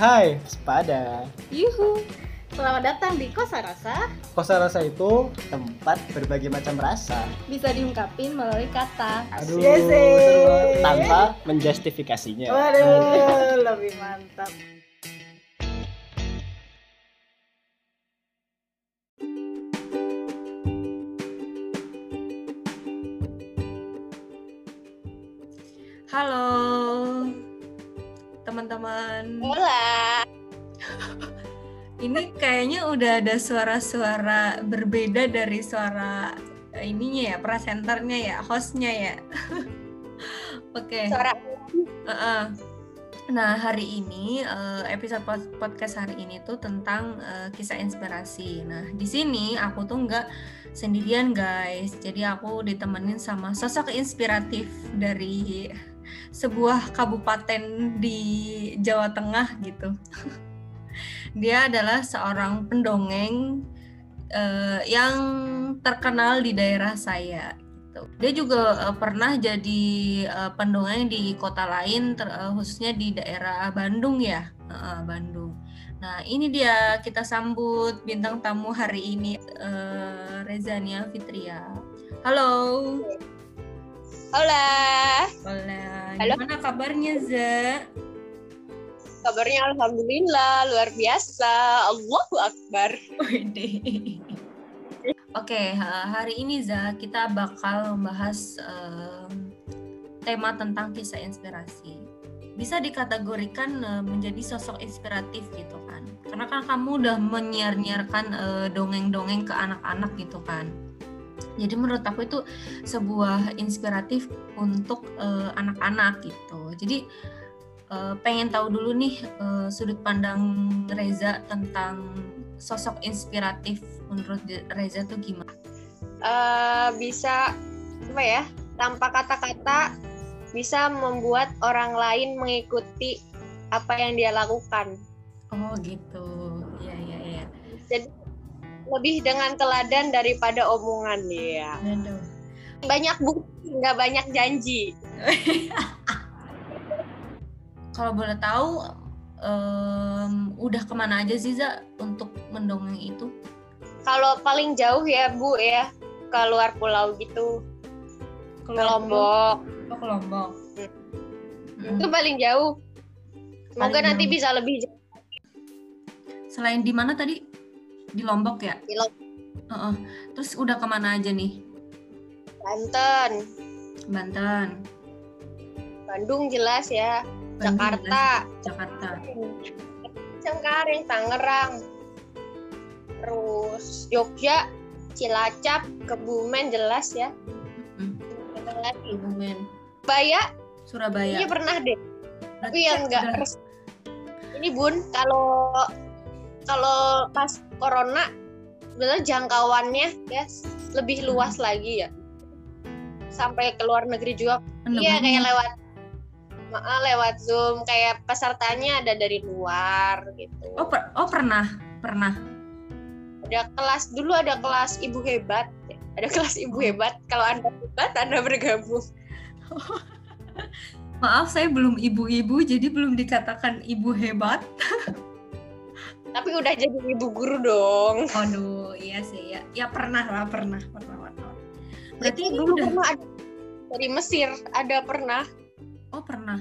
Hai, sepada. Yuhu. Selamat datang di Kosa Rasa. Kosa rasa itu tempat berbagai macam rasa. Bisa diungkapin melalui kata. Aduh, Yes, tanpa menjustifikasinya. Waduh, lebih mantap. Ini kayaknya udah ada suara-suara berbeda dari suara eh, ininya ya, presenternya ya, hostnya ya. Oke. Suara Heeh. Nah, hari ini eh, episode pod- podcast hari ini tuh tentang eh, kisah inspirasi. Nah, di sini aku tuh nggak sendirian, guys. Jadi aku ditemenin sama sosok inspiratif dari sebuah kabupaten di Jawa Tengah gitu. Dia adalah seorang pendongeng eh, yang terkenal di daerah saya gitu. Dia juga eh, pernah jadi eh, pendongeng di kota lain, ter- eh, khususnya di daerah Bandung ya, Heeh, Bandung. Nah ini dia kita sambut bintang tamu hari ini eh, Rezania Fitria. Halo. Hola. Halo. Gimana kabarnya Za? Kabarnya alhamdulillah luar biasa. Allahu akbar. Oke, ha- hari ini Za kita bakal membahas em, tema tentang kisah inspirasi. Bisa dikategorikan eh, menjadi sosok inspiratif gitu kan. Karena kan kamu udah menyiar-nyiarkan eh, dongeng-dongeng ke anak-anak gitu kan. Jadi menurut aku itu sebuah inspiratif untuk anak-anak gitu. Jadi eh, pengen tahu dulu nih eh, sudut pandang Reza tentang sosok inspiratif menurut Reza tuh gimana? Eh, bisa apa ya? Tanpa kata-kata bisa membuat orang lain mengikuti apa yang dia lakukan. Oh gitu, iya iya iya. Jadi lebih dengan teladan daripada omongan ya. Aduh. Banyak bukti, nggak banyak janji. Kalau boleh tahu, em, udah ke mana aja sih Za untuk mendongeng itu? Kalau paling jauh ya Bu ya, ke luar pulau gitu, ke Lombok. Oh, ke Lombok. Mm. Itu paling jauh. Semoga Paling nanti jauh. bisa lebih jauh Selain di mana tadi? Di Lombok ya? di Lombok. Heeh. Terus udah ke mana aja nih? Banten, Banten, Bandung jelas ya, Bandung, Jakarta, Jakarta. Cengkareng, Tangerang, terus Jogja, Cilacap, Kebumen jelas ya. Mm. Mana lagi? Kebumen, Surabaya, Surabaya. iya pernah deh. Berarti Tapi yang enggak Ini Bun, kalau kalau pas corona sebenarnya jangkauannya ya lebih luas lagi ya. Sampai ke luar negeri juga Iya kayak lewat lewat Zoom kayak pesertanya ada dari luar gitu. Oh, per- oh pernah, pernah. Ada kelas dulu ada kelas ibu hebat. Ada kelas ibu hebat. Kalau Anda hebat Anda bergabung. Maaf, saya belum ibu-ibu, jadi belum dikatakan ibu hebat. Tapi udah jadi ibu guru dong. Aduh, iya sih ya. Ya pernah lah, pernah, pernah, pernah. Berarti dulu udah. pernah ada dari Mesir ada pernah. Oh pernah.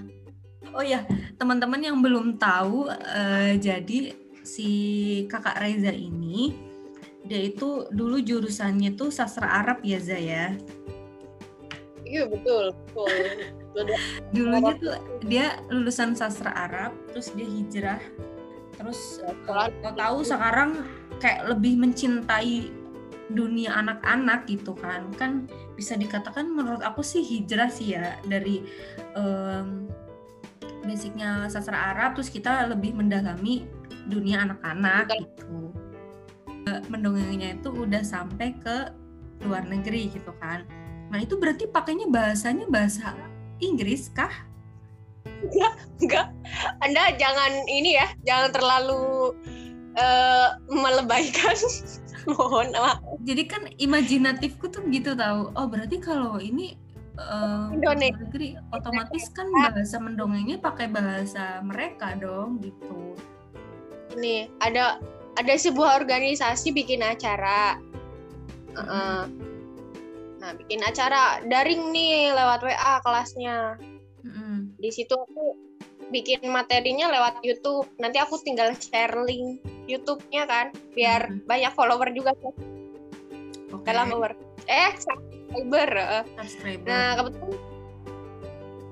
Oh ya, teman-teman yang belum tahu, eh, jadi si kakak Reza ini dia itu dulu jurusannya tuh sastra Arab ya Za ya. Iya betul. betul. Dulunya tuh dia lulusan sastra Arab, terus dia hijrah, terus eh, Sekolah. Lo tahu sekarang kayak lebih mencintai dunia anak-anak gitu kan. Kan bisa dikatakan menurut aku sih hijrah sih ya dari em, basicnya sastra Arab terus kita lebih mendalami dunia anak-anak gitu. Mendongengnya itu udah sampai ke luar negeri gitu kan. Nah itu berarti pakainya bahasanya bahasa Inggris kah? Enggak. Anda jangan ini ya, jangan terlalu eh, melebaikan. Mohon maaf. jadi kan imajinatifku tuh gitu tahu oh berarti kalau ini Indonesia. luar negeri otomatis kan bahasa mendongengnya pakai bahasa mereka dong gitu Ini ada ada sebuah organisasi bikin acara. Heeh. Nah, bikin acara daring nih lewat WA kelasnya. Mm-mm. Di situ aku bikin materinya lewat YouTube. Nanti aku tinggal share link YouTube-nya kan, biar Mhm. banyak follower juga kan. oke Dalam follower. Eh, subscriber. subscriber Nah, kebetulan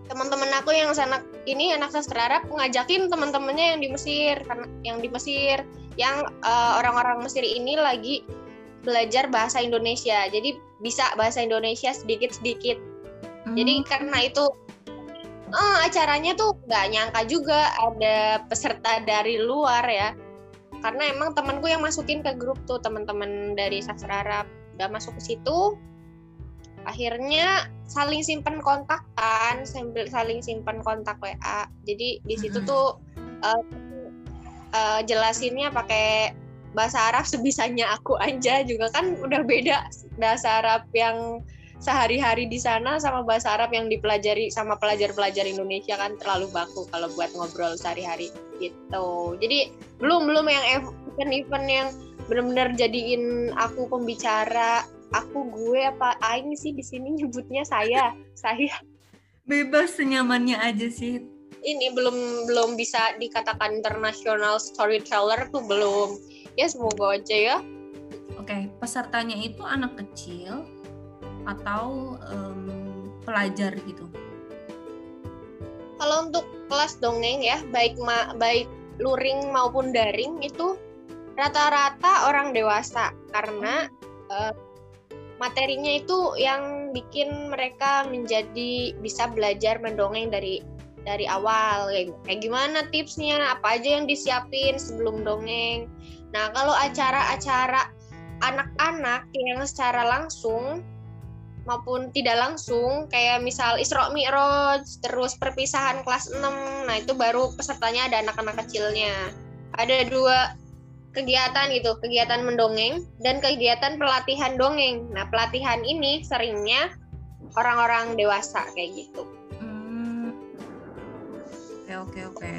teman-teman aku yang sana ini anak sastra Arab ngajakin teman-temannya yang di Mesir karena yang di Mesir yang eh, orang-orang Mesir ini lagi belajar bahasa Indonesia. Jadi bisa bahasa Indonesia sedikit-sedikit. Jadi Hmm, karena itu eh, acaranya tuh nggak nyangka juga ada peserta dari luar ya. Karena emang temanku yang masukin ke grup tuh teman-teman dari sastra Arab udah masuk ke situ. Akhirnya saling simpen kontak kan, sambil saling simpen kontak WA. Jadi di situ tuh eh, eh, jelasinnya pakai bahasa Arab sebisanya aku aja juga kan udah beda bahasa Arab yang sehari-hari di sana sama bahasa Arab yang dipelajari sama pelajar-pelajar Indonesia kan terlalu baku kalau buat ngobrol sehari-hari gitu. Jadi belum belum yang ev- event-event yang benar-benar jadiin aku pembicara, aku gue apa aing sih di sini nyebutnya saya, saya. bebas senyamannya aja sih Ini belum belum bisa dikatakan international storyteller tuh belum. Ya semoga aja ya. oke pesertanya itu anak kecil atau em, pelajar gitu? Kalau untuk kelas dongeng ya, baik ma- baik luring maupun daring itu rata-rata orang dewasa. Karena eh, materinya itu yang bikin mereka menjadi bisa belajar mendongeng dari dari awal. Kayak, kayak gimana tipsnya apa aja yang disiapin sebelum dongeng. Nah kalau acara-acara anak-anak yang secara langsung maupun tidak langsung kayak misal Isra Mi'raj terus perpisahan kelas 6 nah itu baru pesertanya ada anak-anak kecilnya. Ada dua kegiatan gitu kegiatan mendongeng dan kegiatan pelatihan dongeng. Nah pelatihan ini seringnya orang-orang dewasa kayak gitu. Hmm, oke oke oke.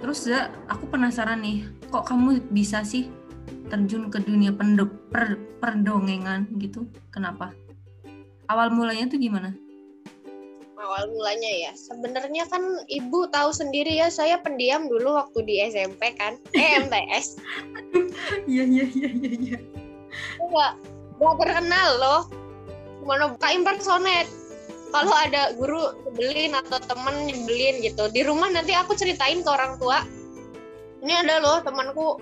Terus Za, aku penasaran nih kok kamu bisa sih terjun ke dunia pendo- per- perdongengan gitu? Kenapa awal mulanya tuh gimana? Awal mulanya ya. Sebenarnya kan ibu tahu sendiri ya saya pendiam dulu waktu di SMP kan. Eh MTS iya iya iya iya iya. Nggak nggak terkenal loh. Mana buka impersonet kalau ada guru nyebelin atau temen nyebelin gitu di rumah nanti aku ceritain ke orang tua. Ini ada loh temanku.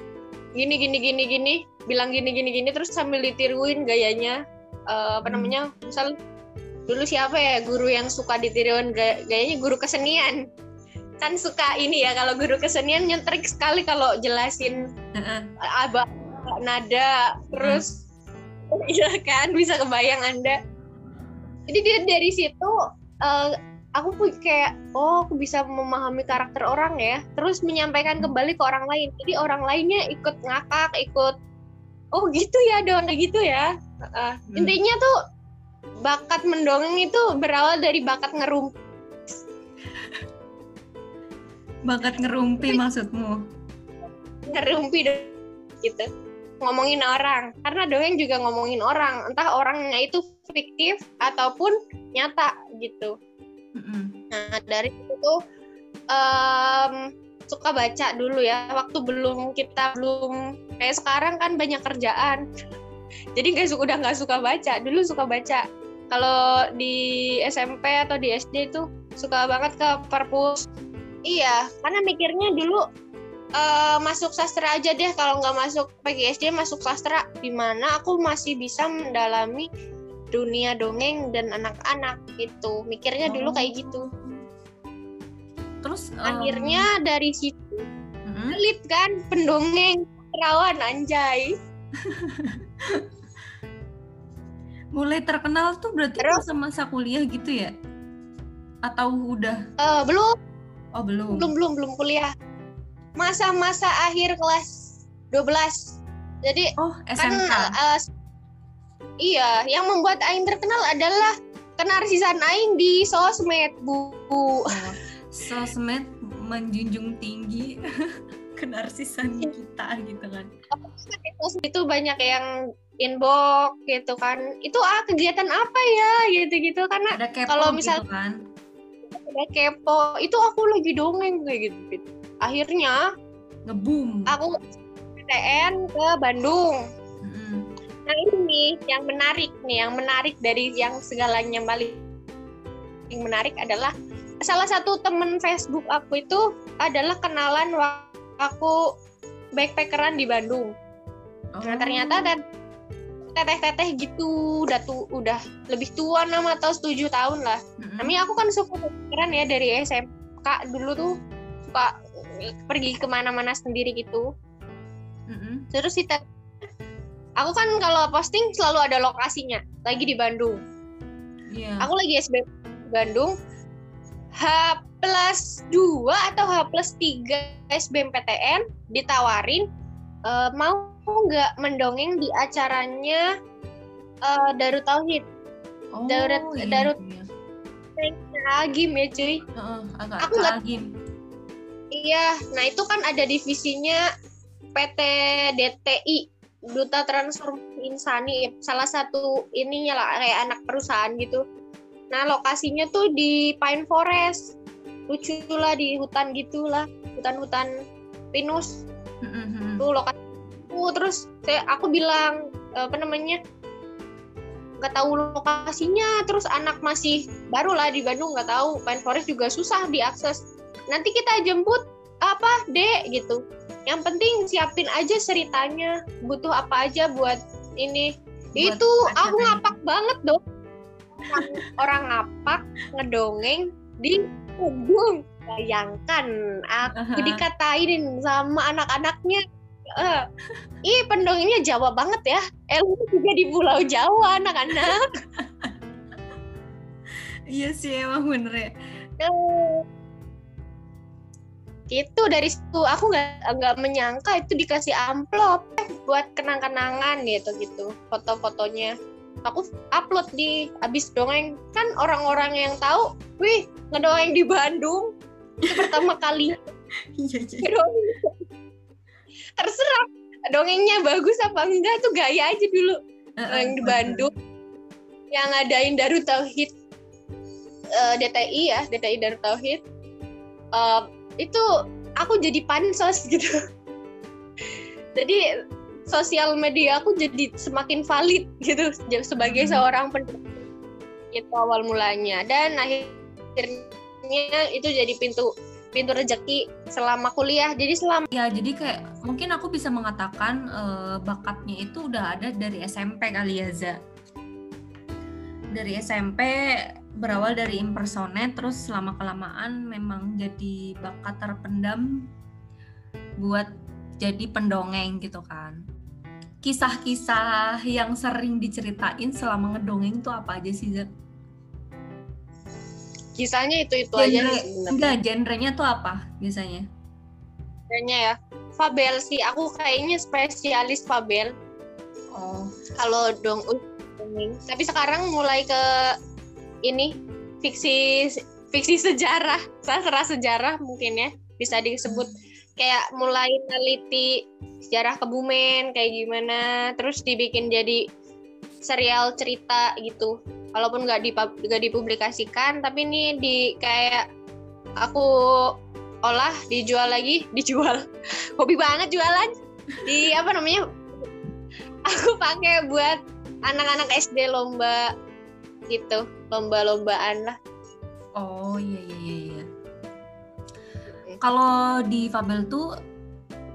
Gini gini gini gini. Bilang gini gini gini terus sambil ditiruin gayanya Eh, apa Hmm. namanya misal dulu siapa ya guru yang suka ditiruin ga- gayanya guru kesenian. Kan suka ini ya kalau guru kesenian nyentrik sekali kalau jelasin abah nada terus iya kan bisa kebayang anda. Jadi dia dari situ eh, aku pun kayak oh aku bisa memahami karakter orang ya. Terus menyampaikan kembali ke orang lain. Jadi orang lainnya ikut ngakak ikut oh gitu ya kayak gitu ya. Heeh. Hmm. intinya tuh bakat mendongeng itu berawal dari bakat ngerum bakat ngerumpi maksudmu? Ngerumpi dong gitu. Ngomongin orang. Karena dongeng juga ngomongin orang. Entah orangnya itu fiktif ataupun nyata gitu. Mm-mm. nah dari itu em, suka baca dulu ya waktu belum kita belum kayak sekarang kan banyak kerjaan. Jadi nggak suka udah nggak suka baca dulu suka baca. Kalau di SMP atau di SD itu suka banget ke perpus. Iya karena mikirnya dulu eh, masuk sastra aja deh kalau nggak masuk PGSD masuk sastra. Di mana aku masih bisa mendalami dunia dongeng dan anak-anak gitu. Mikirnya dulu kayak gitu terus akhirnya dari situ pelit kan pendongeng perawan anjay. Mulai terkenal tuh berarti Terus? masa-masa kuliah gitu ya? Atau udah? Eh, belum. Oh belum. Belum belum belum kuliah. Masa-masa akhir kelas 12 jadi oh kan SMK eh, iya yang membuat Aing terkenal adalah kenarsisan aing di sosmed bu. Oh, sosmed menjunjung tinggi kenarsisan kita gitu kan. Sosmed itu banyak yang inbox gitu kan itu ah kegiatan apa ya gitu gitu karena Ada kepo Kalau misal- gitu kan. udah kepo itu aku lagi dongeng kayak gitu, gitu. akhirnya Ngeboom. aku PTN ke Bandung. Nah ini yang menarik nih, yang menarik dari yang segalanya paling yang menarik adalah salah satu temen Facebook aku itu adalah kenalan waktu aku backpackeran di Bandung. Nah Oh. ternyata dan teteh-teteh gitu udah tuh udah lebih tua nama atau tujuh tahun lah. Mm-mm. Namanya aku kan suka backpackeran ya dari SMK dulu tuh suka pergi ke mana-mana sendiri gitu. Mm-mm. Terus si aku kan kalau posting selalu ada lokasinya, lagi di Bandung. Iya. Aku lagi di Bandung. H plus 2 atau H plus 3 SBMPTN ditawarin eh, mau nggak mendongeng di acaranya eh, Darut Tauhid. Oh, Darurat- iya, darut- iya. Agim ya cuy. Heeh, agak Aku nggak-. Iya, nah itu kan ada divisinya PT DTI Duta Transformasi Insani salah satu ininya lah kayak anak perusahaan gitu. Nah lokasinya tuh di Pine Forest, lucu lah di hutan gitulah, hutan-hutan pinus Mm-mm. tuh lokasi. Tuh, terus saya aku bilang apa namanya nggak tahu lokasinya, terus anak masih baru lah di Bandung nggak tahu Pine Forest juga susah diakses. Nanti kita jemput apa dek gitu. Yang penting siapin aja ceritanya, butuh apa aja buat ini. Buat itu aku ngapak banget dong. Orang, ngapak ngedongeng di punggung. Bayangkan aku Aha. dikatain sama anak-anaknya. Eh, ih pendongengnya Jawa banget ya. Elmu juga di Pulau Jawa anak-anak. Iya sih emang bener ya. Eh, Itu dari situ aku nggak nggak menyangka itu dikasih amplop buat kenang-kenangan gitu gitu foto-fotonya. Aku upload di abis dongeng kan orang-orang yang tahu, wih ngedongeng di Bandung. Itu pertama kali. Iya iya. Terserah dongengnya bagus apa enggak tuh gaya aja dulu. Yang di Bandung yang ngadain Darut Tauhid eh, DTI ya DTI Darut Tauhid. Eh, itu aku jadi pansos gitu. Jadi sosial media aku jadi semakin valid gitu sebagai Hmm. seorang pendidik itu awal mulanya dan akhirnya itu jadi pintu pintu rezeki selama kuliah jadi selama Ya jadi kayak mungkin aku bisa mengatakan eh, bakatnya itu udah ada dari SMP kali ya Za. Dari SMP berawal dari impersonate terus selama kelamaan memang jadi bakat terpendam buat jadi pendongeng gitu kan. Kisah-kisah yang sering diceritain selama ngedongeng tuh apa aja sih Za? kisahnya itu itu aja sih sebenarnya. enggak, genrenya tuh apa biasanya? kayaknya ya Fabel sih. Aku kayaknya spesialis Fabel. Oh, kalau dong dongeng. Tapi sekarang mulai ke ini fiksi fiksi sejarah. Sastra sejarah mungkin ya bisa disebut kayak mulai neliti sejarah Kebumen kayak gimana terus dibikin jadi serial cerita gitu. Walaupun nggak nggak dipublikasikan tapi ini di kayak aku olah dijual lagi dijual. Hobi banget jualan. Di apa namanya? Aku pakai buat anak-anak SD lomba gitu lomba-lombaan lah. Oh iya iya iya. Kalau di Fabel tuh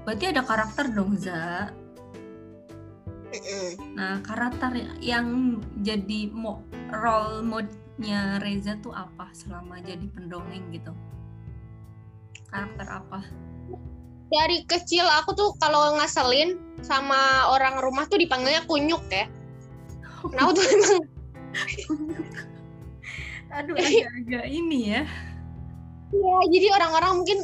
berarti ada karakter dong Za. Nah karakter yang jadi mo role mode-nya Reza tuh apa selama jadi pendongeng gitu? Karakter apa? dari kecil aku tuh kalau ngaselin sama orang rumah tuh dipanggilnya kunyuk ya nah aku tuh emang Aduh agak-agak ini ya. Ya jadi orang-orang mungkin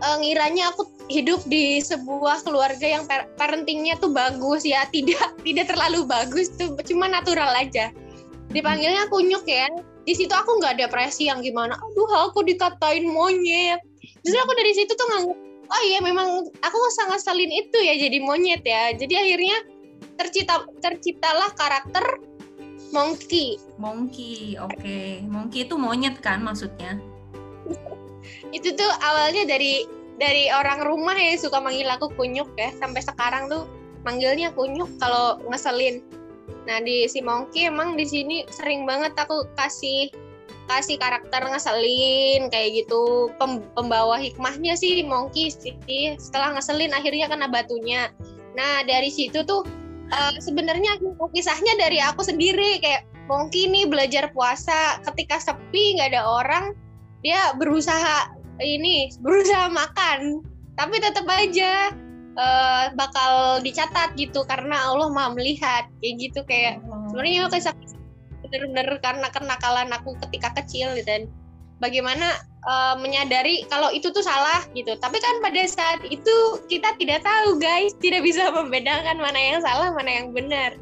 eh, ngiranya aku hidup di sebuah keluarga yang par- parentingnya tuh bagus ya tidak tidak terlalu bagus tuh cuma natural aja dipanggilnya kunyuk ya di situ aku nggak depresi yang gimana aduh aku dikatain monyet justru aku dari situ tuh nganggap oh iya memang aku sangat salin itu ya jadi monyet ya jadi akhirnya tercipta terciptalah karakter monkey Monkey, oke. Monkey itu monyet kan maksudnya? itu tuh awalnya dari dari orang rumah yang suka manggil aku kunyuk ya. Sampai sekarang tuh manggilnya kunyuk kalau ngeselin. Nah di si monkey emang di sini sering banget aku kasih kasih karakter ngeselin kayak gitu. Pem, pembawa hikmahnya sih monkey sih. Setelah ngeselin akhirnya kena batunya. Nah dari situ tuh uh, sebenarnya kisahnya dari aku sendiri. Kayak monkey nih belajar puasa. Ketika sepi nggak ada orang dia berusaha ini berusaha makan. Tapi tetap aja uh, bakal dicatat gitu karena Allah maha melihat. Kayak gitu kayak oh. sebenarnya kisah bener-bener karena kenakalan aku ketika kecil gitu. Dan bagaimana uh, menyadari kalau itu tuh salah gitu. Tapi kan pada saat itu kita tidak tahu guys. Tidak bisa membedakan mana yang salah mana yang benar.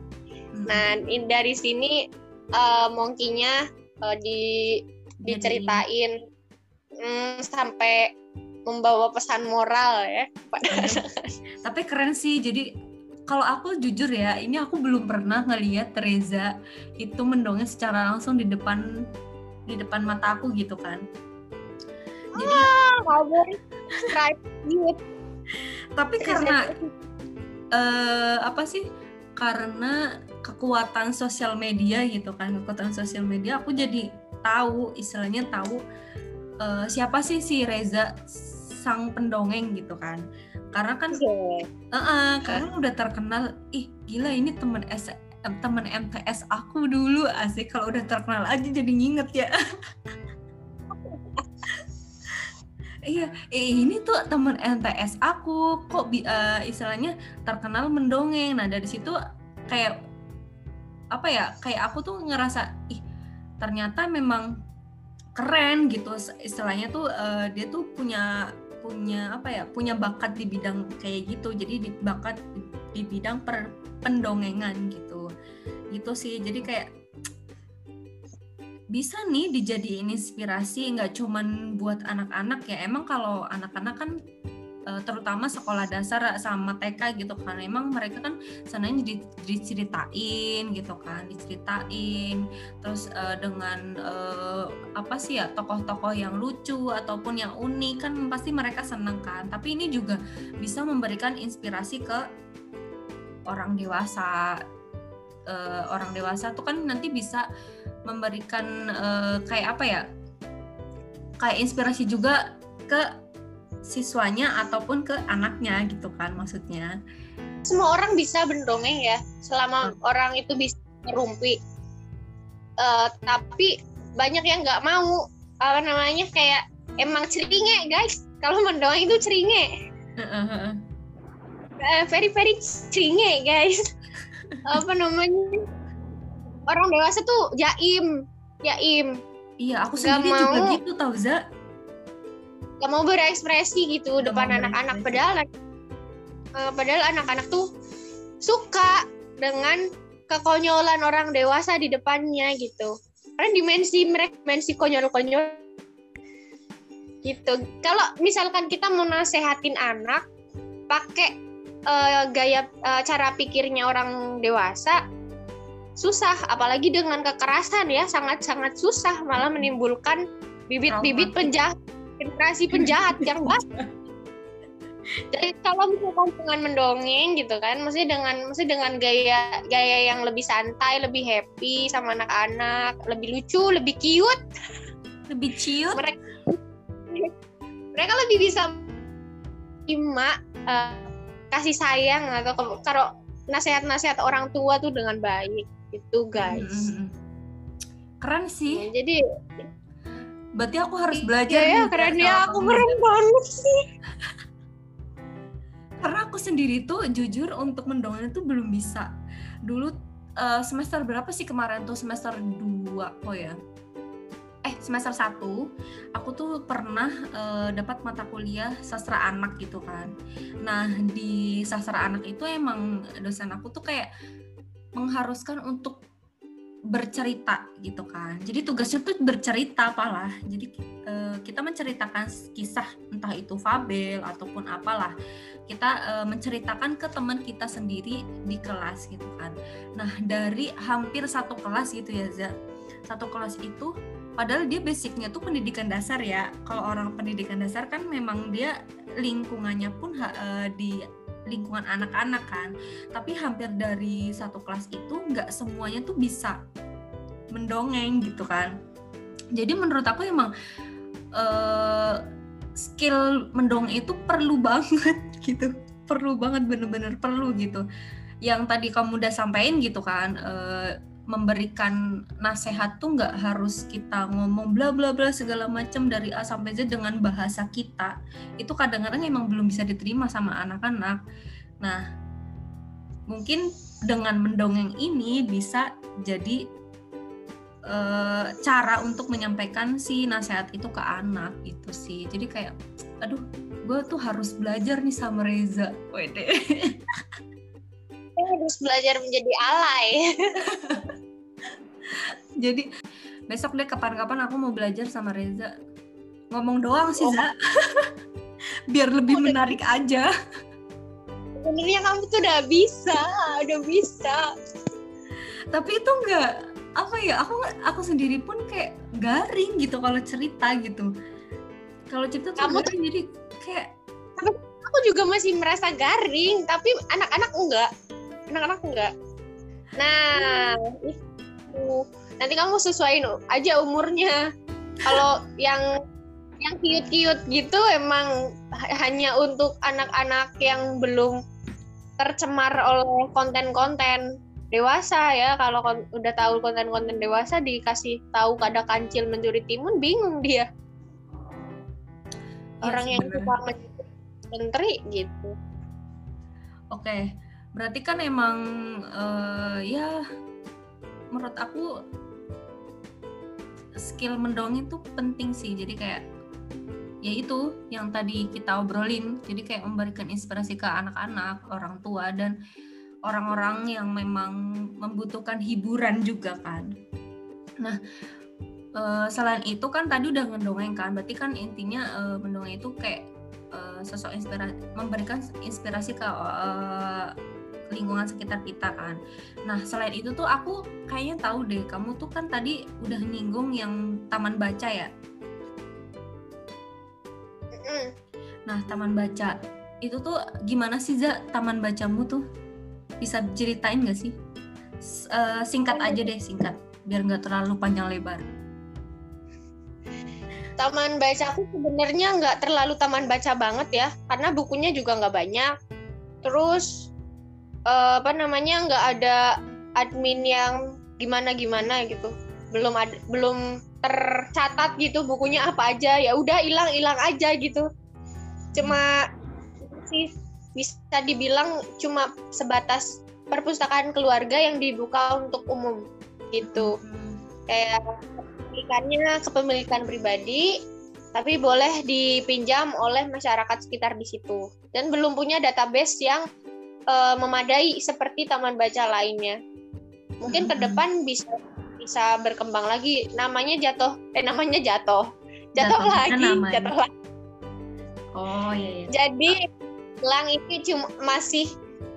Hmm. nah dari sini uh, monkey-nya uh, di diceritain mm, sampai membawa pesan moral ya Tapi keren sih. Jadi kalau aku jujur ya, ini aku belum pernah ngeliat Teresa itu mendongeng secara langsung di depan di depan mata aku gitu kan. Jadi ah, Tapi karena uh, apa sih? Karena kekuatan sosial media gitu kan, kekuatan sosial media aku jadi tahu istilahnya tahu uh, siapa sih si Reza sang pendongeng gitu kan. Karena kan yeah. uh -uh, karena udah terkenal ih gila ini temen S temen MTS aku dulu asik. Kalau udah terkenal aja jadi nginget ya. Iya eh, ini tuh temen MTS aku kok uh, istilahnya terkenal mendongeng. Nah dari situ kayak apa ya kayak aku tuh ngerasa ih ternyata memang keren gitu. Istilahnya tuh uh, dia tuh punya punya apa ya punya bakat di bidang kayak gitu. Jadi di bakat di, bidang per, pendongengan gitu. Gitu sih. Jadi kayak bisa nih dijadiin inspirasi nggak cuman buat anak-anak ya. Emang kalau anak-anak kan uh, terutama sekolah dasar sama TK gitu kan. Emang mereka kan sananya di, diceritain gitu kan diceritain. Terus uh, dengan uh, apa sih ya tokoh-tokoh yang lucu ataupun yang unik kan pasti mereka seneng kan. Tapi ini juga bisa memberikan inspirasi ke orang dewasa. Uh, orang dewasa tuh kan nanti bisa memberikan uh, kayak apa ya kayak inspirasi juga ke siswanya ataupun ke anaknya gitu kan maksudnya. Semua orang bisa mendongeng ya selama hmm. orang itu bisa merumpi. Uh, tapi banyak yang nggak mau. Apa namanya kayak emang ceringe guys. Kalau mendongeng itu ceringe. Uh, very very ceringe guys. Apa namanya? Orang dewasa tuh jaim jaim. Iya aku sendiri mau. juga gitu tau Za gak mau berekspresi gitu gak depan anak-anak. padahal uh, padahal anak-anak tuh suka dengan kekonyolan orang dewasa di depannya gitu. Karena dimensi mereka dimensi konyol-konyol. Gitu. Kalau misalkan kita mau nasehatin anak pakai uh, gaya uh, cara pikirnya orang dewasa susah. Apalagi dengan kekerasan ya sangat-sangat susah. Malah menimbulkan bibit-bibit penjahat generasi penjahat yang banyak jadi kalau misalkan dengan mendongeng gitu kan mesti dengan mesti dengan gaya gaya yang lebih santai lebih happy sama anak-anak lebih lucu lebih cute. Lebih cute? Mereka mereka lebih bisa terima uh, kasih sayang atau kalau nasihat-nasihat orang tua tuh dengan baik itu guys. Hmm. keren sih. Ya, jadi Berarti aku harus belajar. Iya, ya, keren ya. Aku keren banget sih. Karena aku sendiri tuh jujur untuk mendongeng itu belum bisa. Dulu uh, semester berapa sih kemarin tuh semester 2 oh ya. Eh, semester 1 aku tuh pernah uh, dapat mata kuliah sastra anak gitu kan. Nah, di sastra anak itu emang dosen aku tuh kayak mengharuskan untuk bercerita gitu kan. Jadi tugasnya tuh bercerita apalah. Jadi uh, kita menceritakan kisah entah itu fabel ataupun apalah. Kita uh, menceritakan ke teman kita sendiri di kelas gitu kan. Nah, dari hampir satu kelas gitu ya, Za. Satu kelas itu padahal dia basicnya tuh pendidikan dasar ya. Kalau orang pendidikan dasar kan memang dia lingkungannya pun uh, di lingkungan anak-anak kan. Tapi hampir dari satu kelas itu nggak semuanya tuh bisa mendongeng gitu kan. Jadi menurut aku emang uh, skill mendongeng itu perlu banget gitu. Perlu banget bener-bener perlu gitu. Yang tadi kamu udah sampaikan gitu kan uh, memberikan nasihat tuh nggak harus kita ngomong bla bla bla segala macam dari A sampai Z dengan bahasa kita. Itu kadang-kadang emang belum bisa diterima sama anak-anak. Nah mungkin dengan mendongeng ini bisa jadi e, cara untuk menyampaikan si nasihat itu ke anak gitu sih. Jadi kayak aduh gue tuh harus belajar nih sama Reza. Wede. Harus belajar menjadi alay jadi besok deh kapan-kapan aku mau belajar sama Reza. Ngomong doang sih oh. Za. Biar lebih oh, menarik aja. Sebenarnya kamu tuh udah bisa udah bisa. Tapi itu enggak apa ya aku aku sendiri pun kayak garing gitu kalau cerita gitu. Kalau cerita tuh kamu garing, jadi kayak aku juga masih merasa garing tapi anak-anak enggak. Anak-anak enggak. Nah hmm. itu nanti kamu sesuaiin aja umurnya. Kalau yang yang cute-cute gitu emang hanya untuk anak-anak yang belum tercemar oleh konten-konten dewasa ya. Kalau kon udah tahu konten-konten dewasa dikasih tahu ada kancil mencuri timun bingung dia. Ya, orang yang suka menteri gitu. Oke berarti kan emang uh, ya menurut aku skill mendongeng itu penting sih. Jadi kayak ya itu yang tadi kita obrolin. Jadi kayak memberikan inspirasi ke anak-anak orang tua dan orang-orang yang memang membutuhkan hiburan juga kan. Nah e, selain itu kan tadi udah ngedongeng kan. Berarti kan intinya e, mendongeng itu kayak e, sosok inspirasi memberikan inspirasi ke lingkungan sekitar kita kan. Nah selain itu tuh aku kayaknya tahu deh kamu tuh kan tadi udah nyinggung yang taman baca ya. Nah taman baca itu tuh gimana sih za taman bacamu tuh bisa ceritain gak sih? Uh, singkat aja deh singkat biar nggak terlalu panjang lebar. Taman baca aku sebenarnya nggak terlalu taman baca banget ya karena bukunya juga nggak banyak. Terus uh, apa namanya nggak ada admin yang gimana gimana gitu. Belum ada belum tercatat gitu bukunya apa aja. Ya udah hilang hilang aja gitu. Cuma sih bisa dibilang cuma sebatas perpustakaan keluarga yang dibuka untuk umum gitu. Kayak kepemilikannya kepemilikan pribadi tapi boleh dipinjam oleh masyarakat sekitar di situ. Dan belum punya database yang uh, memadai seperti taman baca lainnya. Mungkin ke depan bisa bisa berkembang lagi. Namanya jatuh, eh namanya jatuh, jatuh lagi, namanya. jatuh lagi. Oh iya. iya. Jadi lang ini cuma masih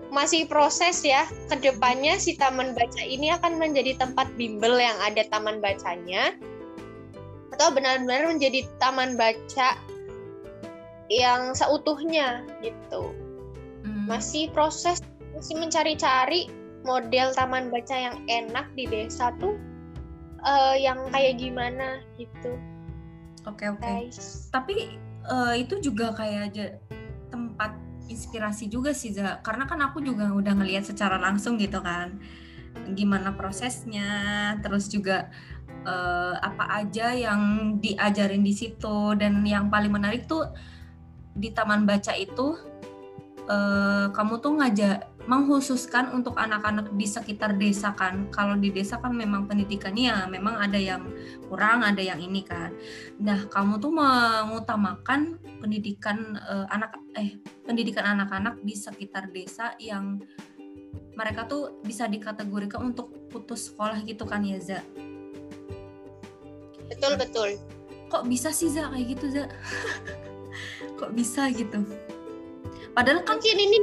masih proses ya. Ke depannya si taman baca ini akan menjadi tempat bimbel yang ada taman bacanya, atau benar-benar menjadi taman baca yang seutuhnya gitu masih proses masih mencari-cari model taman baca yang enak di desa tuh uh, yang kayak gimana gitu. Oke okay, oke. Okay. Tapi uh, itu juga kayak aja tempat inspirasi juga sih Za. Karena kan aku juga udah ngelihat secara langsung gitu kan. Gimana prosesnya, terus juga uh, apa aja yang diajarin di situ dan yang paling menarik tuh di taman baca itu uh, kamu tuh ngajak menghususkan untuk anak-anak di sekitar desa kan. Kalau di desa kan memang pendidikannya ya memang ada yang kurang, ada yang ini kan. Nah, kamu tuh mengutamakan pendidikan uh, anak eh pendidikan anak-anak di sekitar desa yang mereka tuh bisa dikategorikan untuk putus sekolah gitu kan ya Za betul betul kok bisa sih Za kayak gitu Za kok bisa gitu padahal kan mungkin ini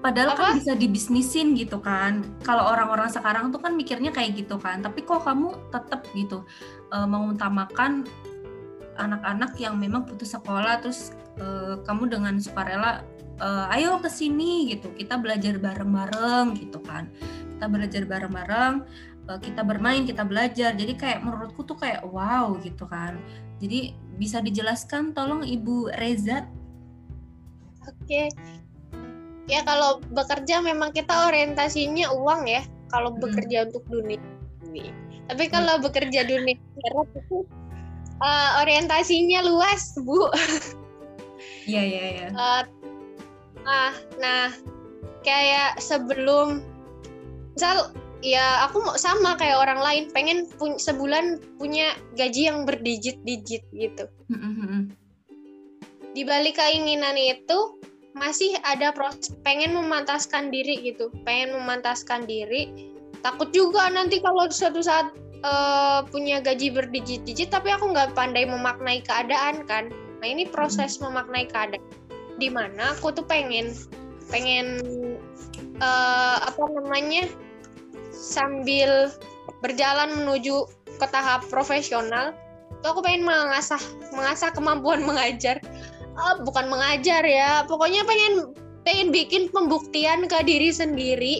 Padahal Apa? kan bisa dibisnisin gitu kan. Kalau orang-orang sekarang tuh kan mikirnya kayak gitu kan. Tapi kok kamu tetap gitu eh, mengutamakan anak-anak yang memang putus sekolah terus eh, kamu dengan sukarela eh, ayo ke sini gitu. Kita belajar bareng-bareng gitu kan. Kita belajar bareng-bareng, kita bermain, kita belajar. Jadi kayak menurutku tuh kayak wow gitu kan. Jadi bisa dijelaskan tolong Ibu Reza Oke. Ya kalau bekerja memang kita orientasinya uang ya. Kalau Mm. bekerja untuk dunia ini. Tapi kalau bekerja dunia akhirat itu eh, orientasinya luas, Bu. Iya iya iya. Eh, ah, nah kayak sebelum misal ya aku mau sama kayak orang lain pengen pun sebulan punya gaji yang berdijit-dijit gitu. Mm-mm-mm. Di balik keinginan itu masih ada proses pengen memantaskan diri gitu. Pengen memantaskan diri. Takut juga nanti kalau suatu saat eh, punya gaji berdijit-dijit tapi aku nggak pandai memaknai keadaan kan. Nah ini proses memaknai keadaan. Di mana aku tuh pengen pengen eh, apa namanya sambil berjalan menuju ke tahap profesional tuh aku pengen mengasah mengasah kemampuan mengajar Ah, bukan mengajar ya. Pokoknya pengen pengen bikin pembuktian ke diri sendiri.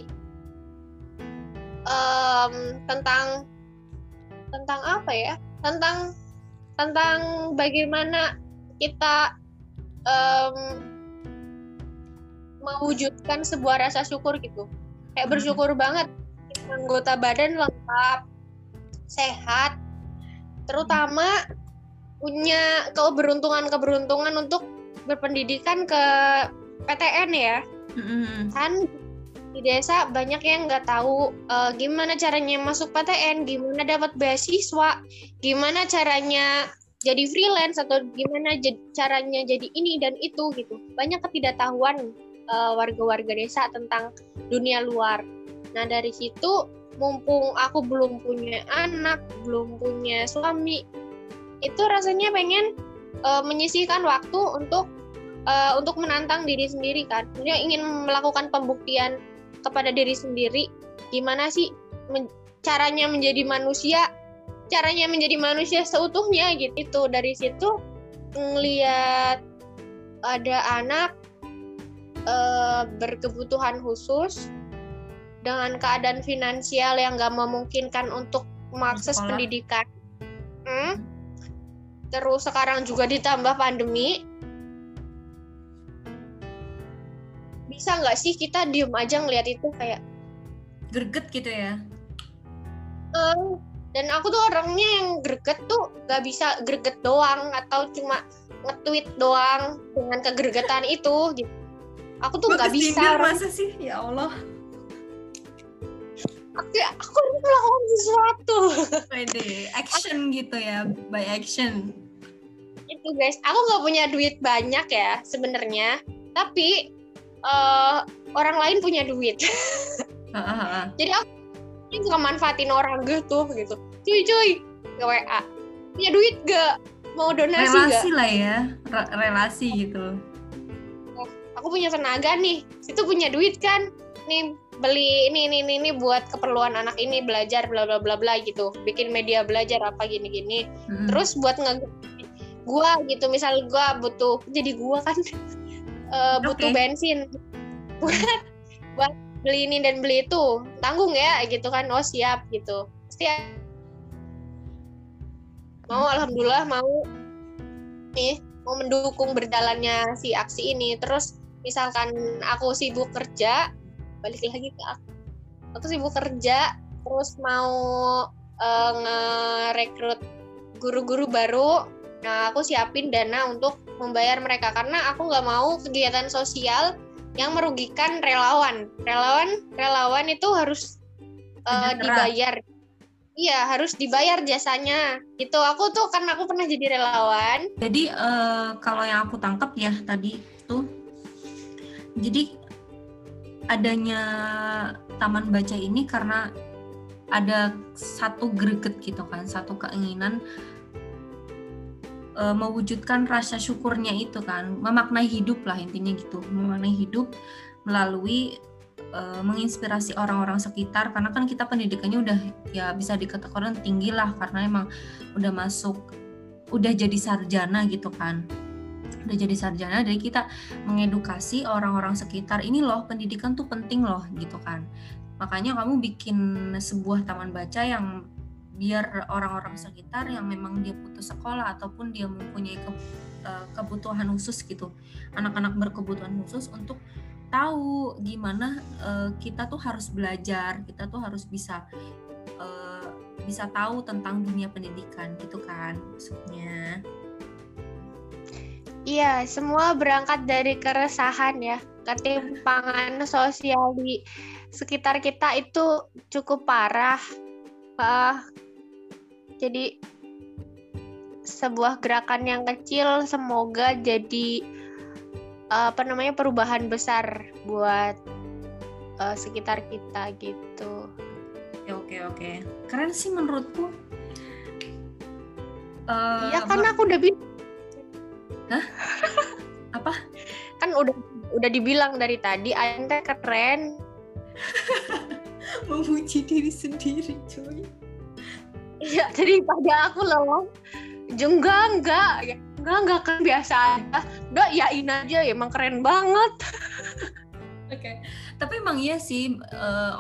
Em, tentang tentang apa ya? Tentang tentang bagaimana kita em, mewujudkan sebuah rasa syukur gitu. Kayak Mhm. bersyukur banget. Anggota badan lengkap sehat terutama punya keberuntungan-keberuntungan untuk berpendidikan ke PTN ya Mm-mm. kan di desa banyak yang nggak tahu eh, gimana caranya masuk PTN, gimana dapat beasiswa, gimana caranya jadi freelance atau gimana caranya jadi ini dan itu gitu. Banyak ketidaktahuan eh, warga-warga desa tentang dunia luar. Nah dari situ mumpung aku belum punya anak, belum punya suami, itu rasanya pengen eh, menyisihkan waktu untuk eh, untuk menantang diri sendiri kan. Maksudnya ingin melakukan pembuktian kepada diri sendiri gimana sih men- caranya menjadi manusia caranya menjadi manusia seutuhnya gitu Itu dari situ ngelihat ada anak eh, berkebutuhan khusus dengan keadaan finansial yang gak memungkinkan untuk mengakses pendidikan Hmm. Terus sekarang juga ditambah pandemi. Bisa nggak sih kita diem aja ngeliat itu kayak greget gitu ya? "Eh," dan aku tuh orangnya yang greget tuh nggak bisa greget doang atau cuma nge-tweet doang dengan kegregetan itu gitu. Aku tuh nggak bisa. masa sih? Ya Allah aku, aku harus melakukan sesuatu. Pede action gitu ya by action. Itu guys aku nggak punya duit banyak ya sebenarnya. Tapi eh, orang lain punya duit. Jadi aku ini suka manfaatin orang gitu gitu cuy cuy nge WA punya duit gak mau donasi gak relasi lah ya Re- relasi gitu. Aku punya tenaga nih. Itu punya duit kan? Nih beli ini ini ini, ini buat keperluan anak ini belajar bla bla bla bla gitu. Bikin media belajar apa gini gini Mm-mm. terus buat nge gua gitu misal gua butuh jadi gua kan eh, butuh bensin. Buat buat beli ini dan beli itu tanggung ya gitu kan. Oh siap gitu. Pasti mau alhamdulillah mau nih mau mendukung berjalannya si aksi ini. Terus misalkan aku sibuk kerja balik lagi ke aku. Aku sibuk kerja terus mau eh, ngerekrut guru-guru baru. Nah aku siapin dana untuk membayar mereka karena aku nggak mau kegiatan sosial yang merugikan relawan. Relawan relawan itu harus Sejahtera. dibayar. Iya harus dibayar jasanya. Gitu. Aku tuh karena aku pernah jadi relawan. Jadi eh, kalau yang aku tangkap ya tadi tuh, jadi adanya taman baca ini karena ada satu greget gitu kan, satu keinginan e, mewujudkan rasa syukurnya itu kan, memaknai hidup lah intinya gitu, memaknai hidup melalui e, menginspirasi orang-orang sekitar. Karena kan kita pendidikannya udah ya bisa dikatakan tinggi lah karena emang udah masuk udah jadi sarjana gitu kan udah jadi sarjana jadi kita mengedukasi orang-orang sekitar ini loh pendidikan tuh penting loh gitu kan. Makanya kamu bikin sebuah taman baca yang biar orang-orang sekitar yang memang dia putus sekolah ataupun dia mempunyai ke, uh, kebutuhan khusus gitu anak-anak berkebutuhan khusus untuk tahu gimana uh, kita tuh harus belajar kita tuh harus bisa uh, bisa tahu tentang dunia pendidikan gitu kan maksudnya Iya, semua berangkat dari keresahan ya. Ketimpangan sosial di sekitar kita itu cukup parah. Uh, jadi sebuah gerakan yang kecil semoga jadi uh, apa namanya perubahan besar buat uh, sekitar kita gitu. Oke oke oke. Keren sih menurutku. Iya uh, kan aku udah bilang Hah? Apa? kan udah udah dibilang dari tadi ente keren. Memuji diri sendiri, cuy. Iya, pada aku loh. Enggak, enggak. Ya, enggak, enggak kan biasa aja. Enggak, yain aja, ya, emang keren banget. Oke. Okay. Tapi emang iya sih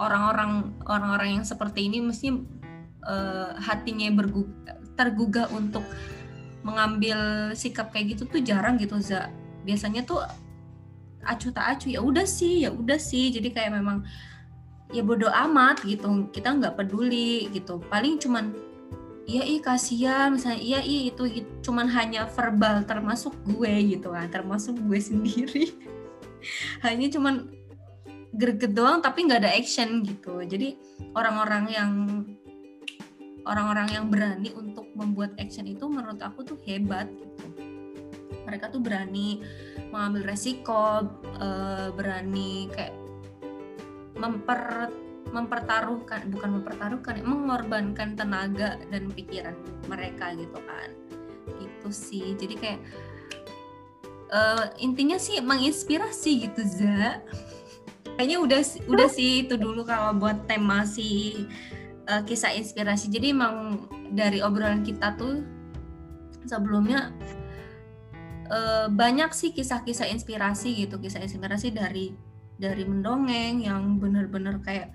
orang-orang orang-orang yang seperti ini mesti uh, hatinya bergugah, tergugah untuk mengambil sikap kayak gitu tuh jarang gitu za. Biasanya tuh acu tak acu ya udah sih ya udah sih. Jadi kayak memang ya bodoh amat gitu. Kita nggak peduli gitu. Paling cuman iya ih kasihan. Misalnya iya ih itu cuman hanya verbal termasuk gue gitu kan. Termasuk gue sendiri. Hanya cuman greget doang tapi nggak ada action gitu. Jadi orang-orang yang orang-orang yang berani untuk membuat action itu menurut aku tuh hebat gitu. Mereka tuh berani mengambil resiko uh, berani kayak memper mempertaruhkan bukan mempertaruhkan mengorbankan tenaga dan pikiran mereka gitu kan. Gitu sih. Jadi kayak uh, intinya sih menginspirasi gitu za. Kayaknya udah udah sih itu dulu kalau buat tema si uh, kisah inspirasi. Jadi emang dari obrolan kita tuh sebelumnya uh, banyak sih kisah-kisah inspirasi gitu, kisah inspirasi dari dari mendongeng yang bener-bener kayak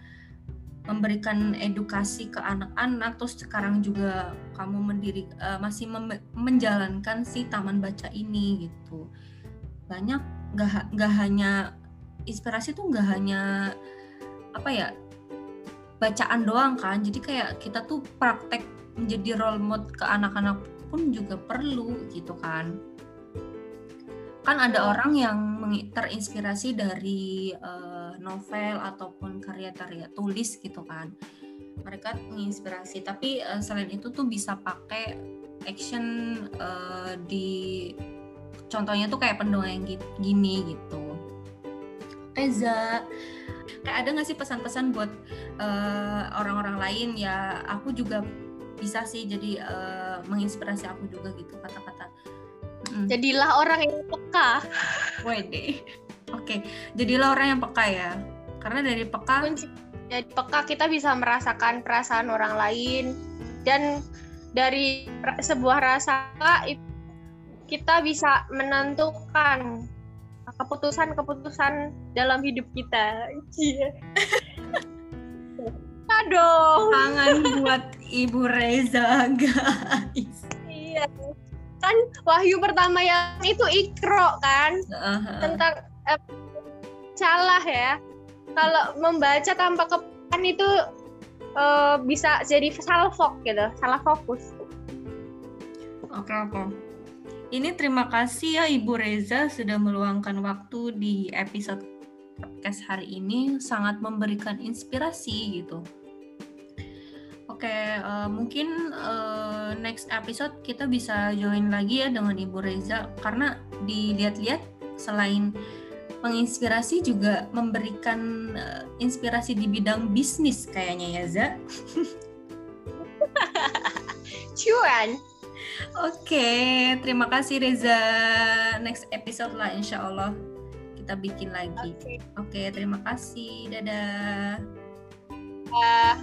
memberikan edukasi ke anak-anak. Terus sekarang juga kamu mendiri uh, masih menjalankan si taman baca ini gitu. Banyak nggak nggak hanya inspirasi tuh nggak hanya apa ya bacaan doang kan. Jadi kayak kita tuh praktek menjadi role model ke anak-anak pun juga perlu gitu kan. Kan ada orang yang terinspirasi dari uh, novel ataupun karya-karya tulis gitu kan. Mereka menginspirasi. Tapi uh, selain itu tuh bisa pakai action uh, di contohnya tuh kayak pendongeng gini gitu Eza kayak ada nggak sih pesan-pesan buat uh, orang-orang lain? Ya aku juga bisa sih jadi uh, menginspirasi aku juga gitu kata-kata. Mm. jadilah orang yang peka. Wede. Oke okay. jadilah orang yang peka ya. Karena dari peka jadi peka kita bisa merasakan perasaan orang lain. Dan dari sebuah rasa itu kita bisa menentukan keputusan-keputusan dalam hidup kita. Iya. Aduh. Tangan buat Ibu Reza, guys. Iya. Kan wahyu pertama yang itu ikro kan? Uh-huh. Tentang eh, salah ya. Kalau membaca tanpa kepan itu uh, bisa jadi salah fokus gitu, salah fokus. Oke, okay, oke. Okay. Ini terima kasih ya Ibu Reza sudah meluangkan waktu di episode podcast hari ini sangat memberikan inspirasi gitu. Oke, uh, mungkin uh, next episode kita bisa join lagi ya dengan Ibu Reza karena dilihat-lihat selain menginspirasi juga memberikan uh, inspirasi di bidang bisnis kayaknya ya Za. Cuan. Oke, terima kasih Reza. Next episode lah insya Allah kita bikin lagi. Oke. Oke, terima kasih. Dadah. Uh,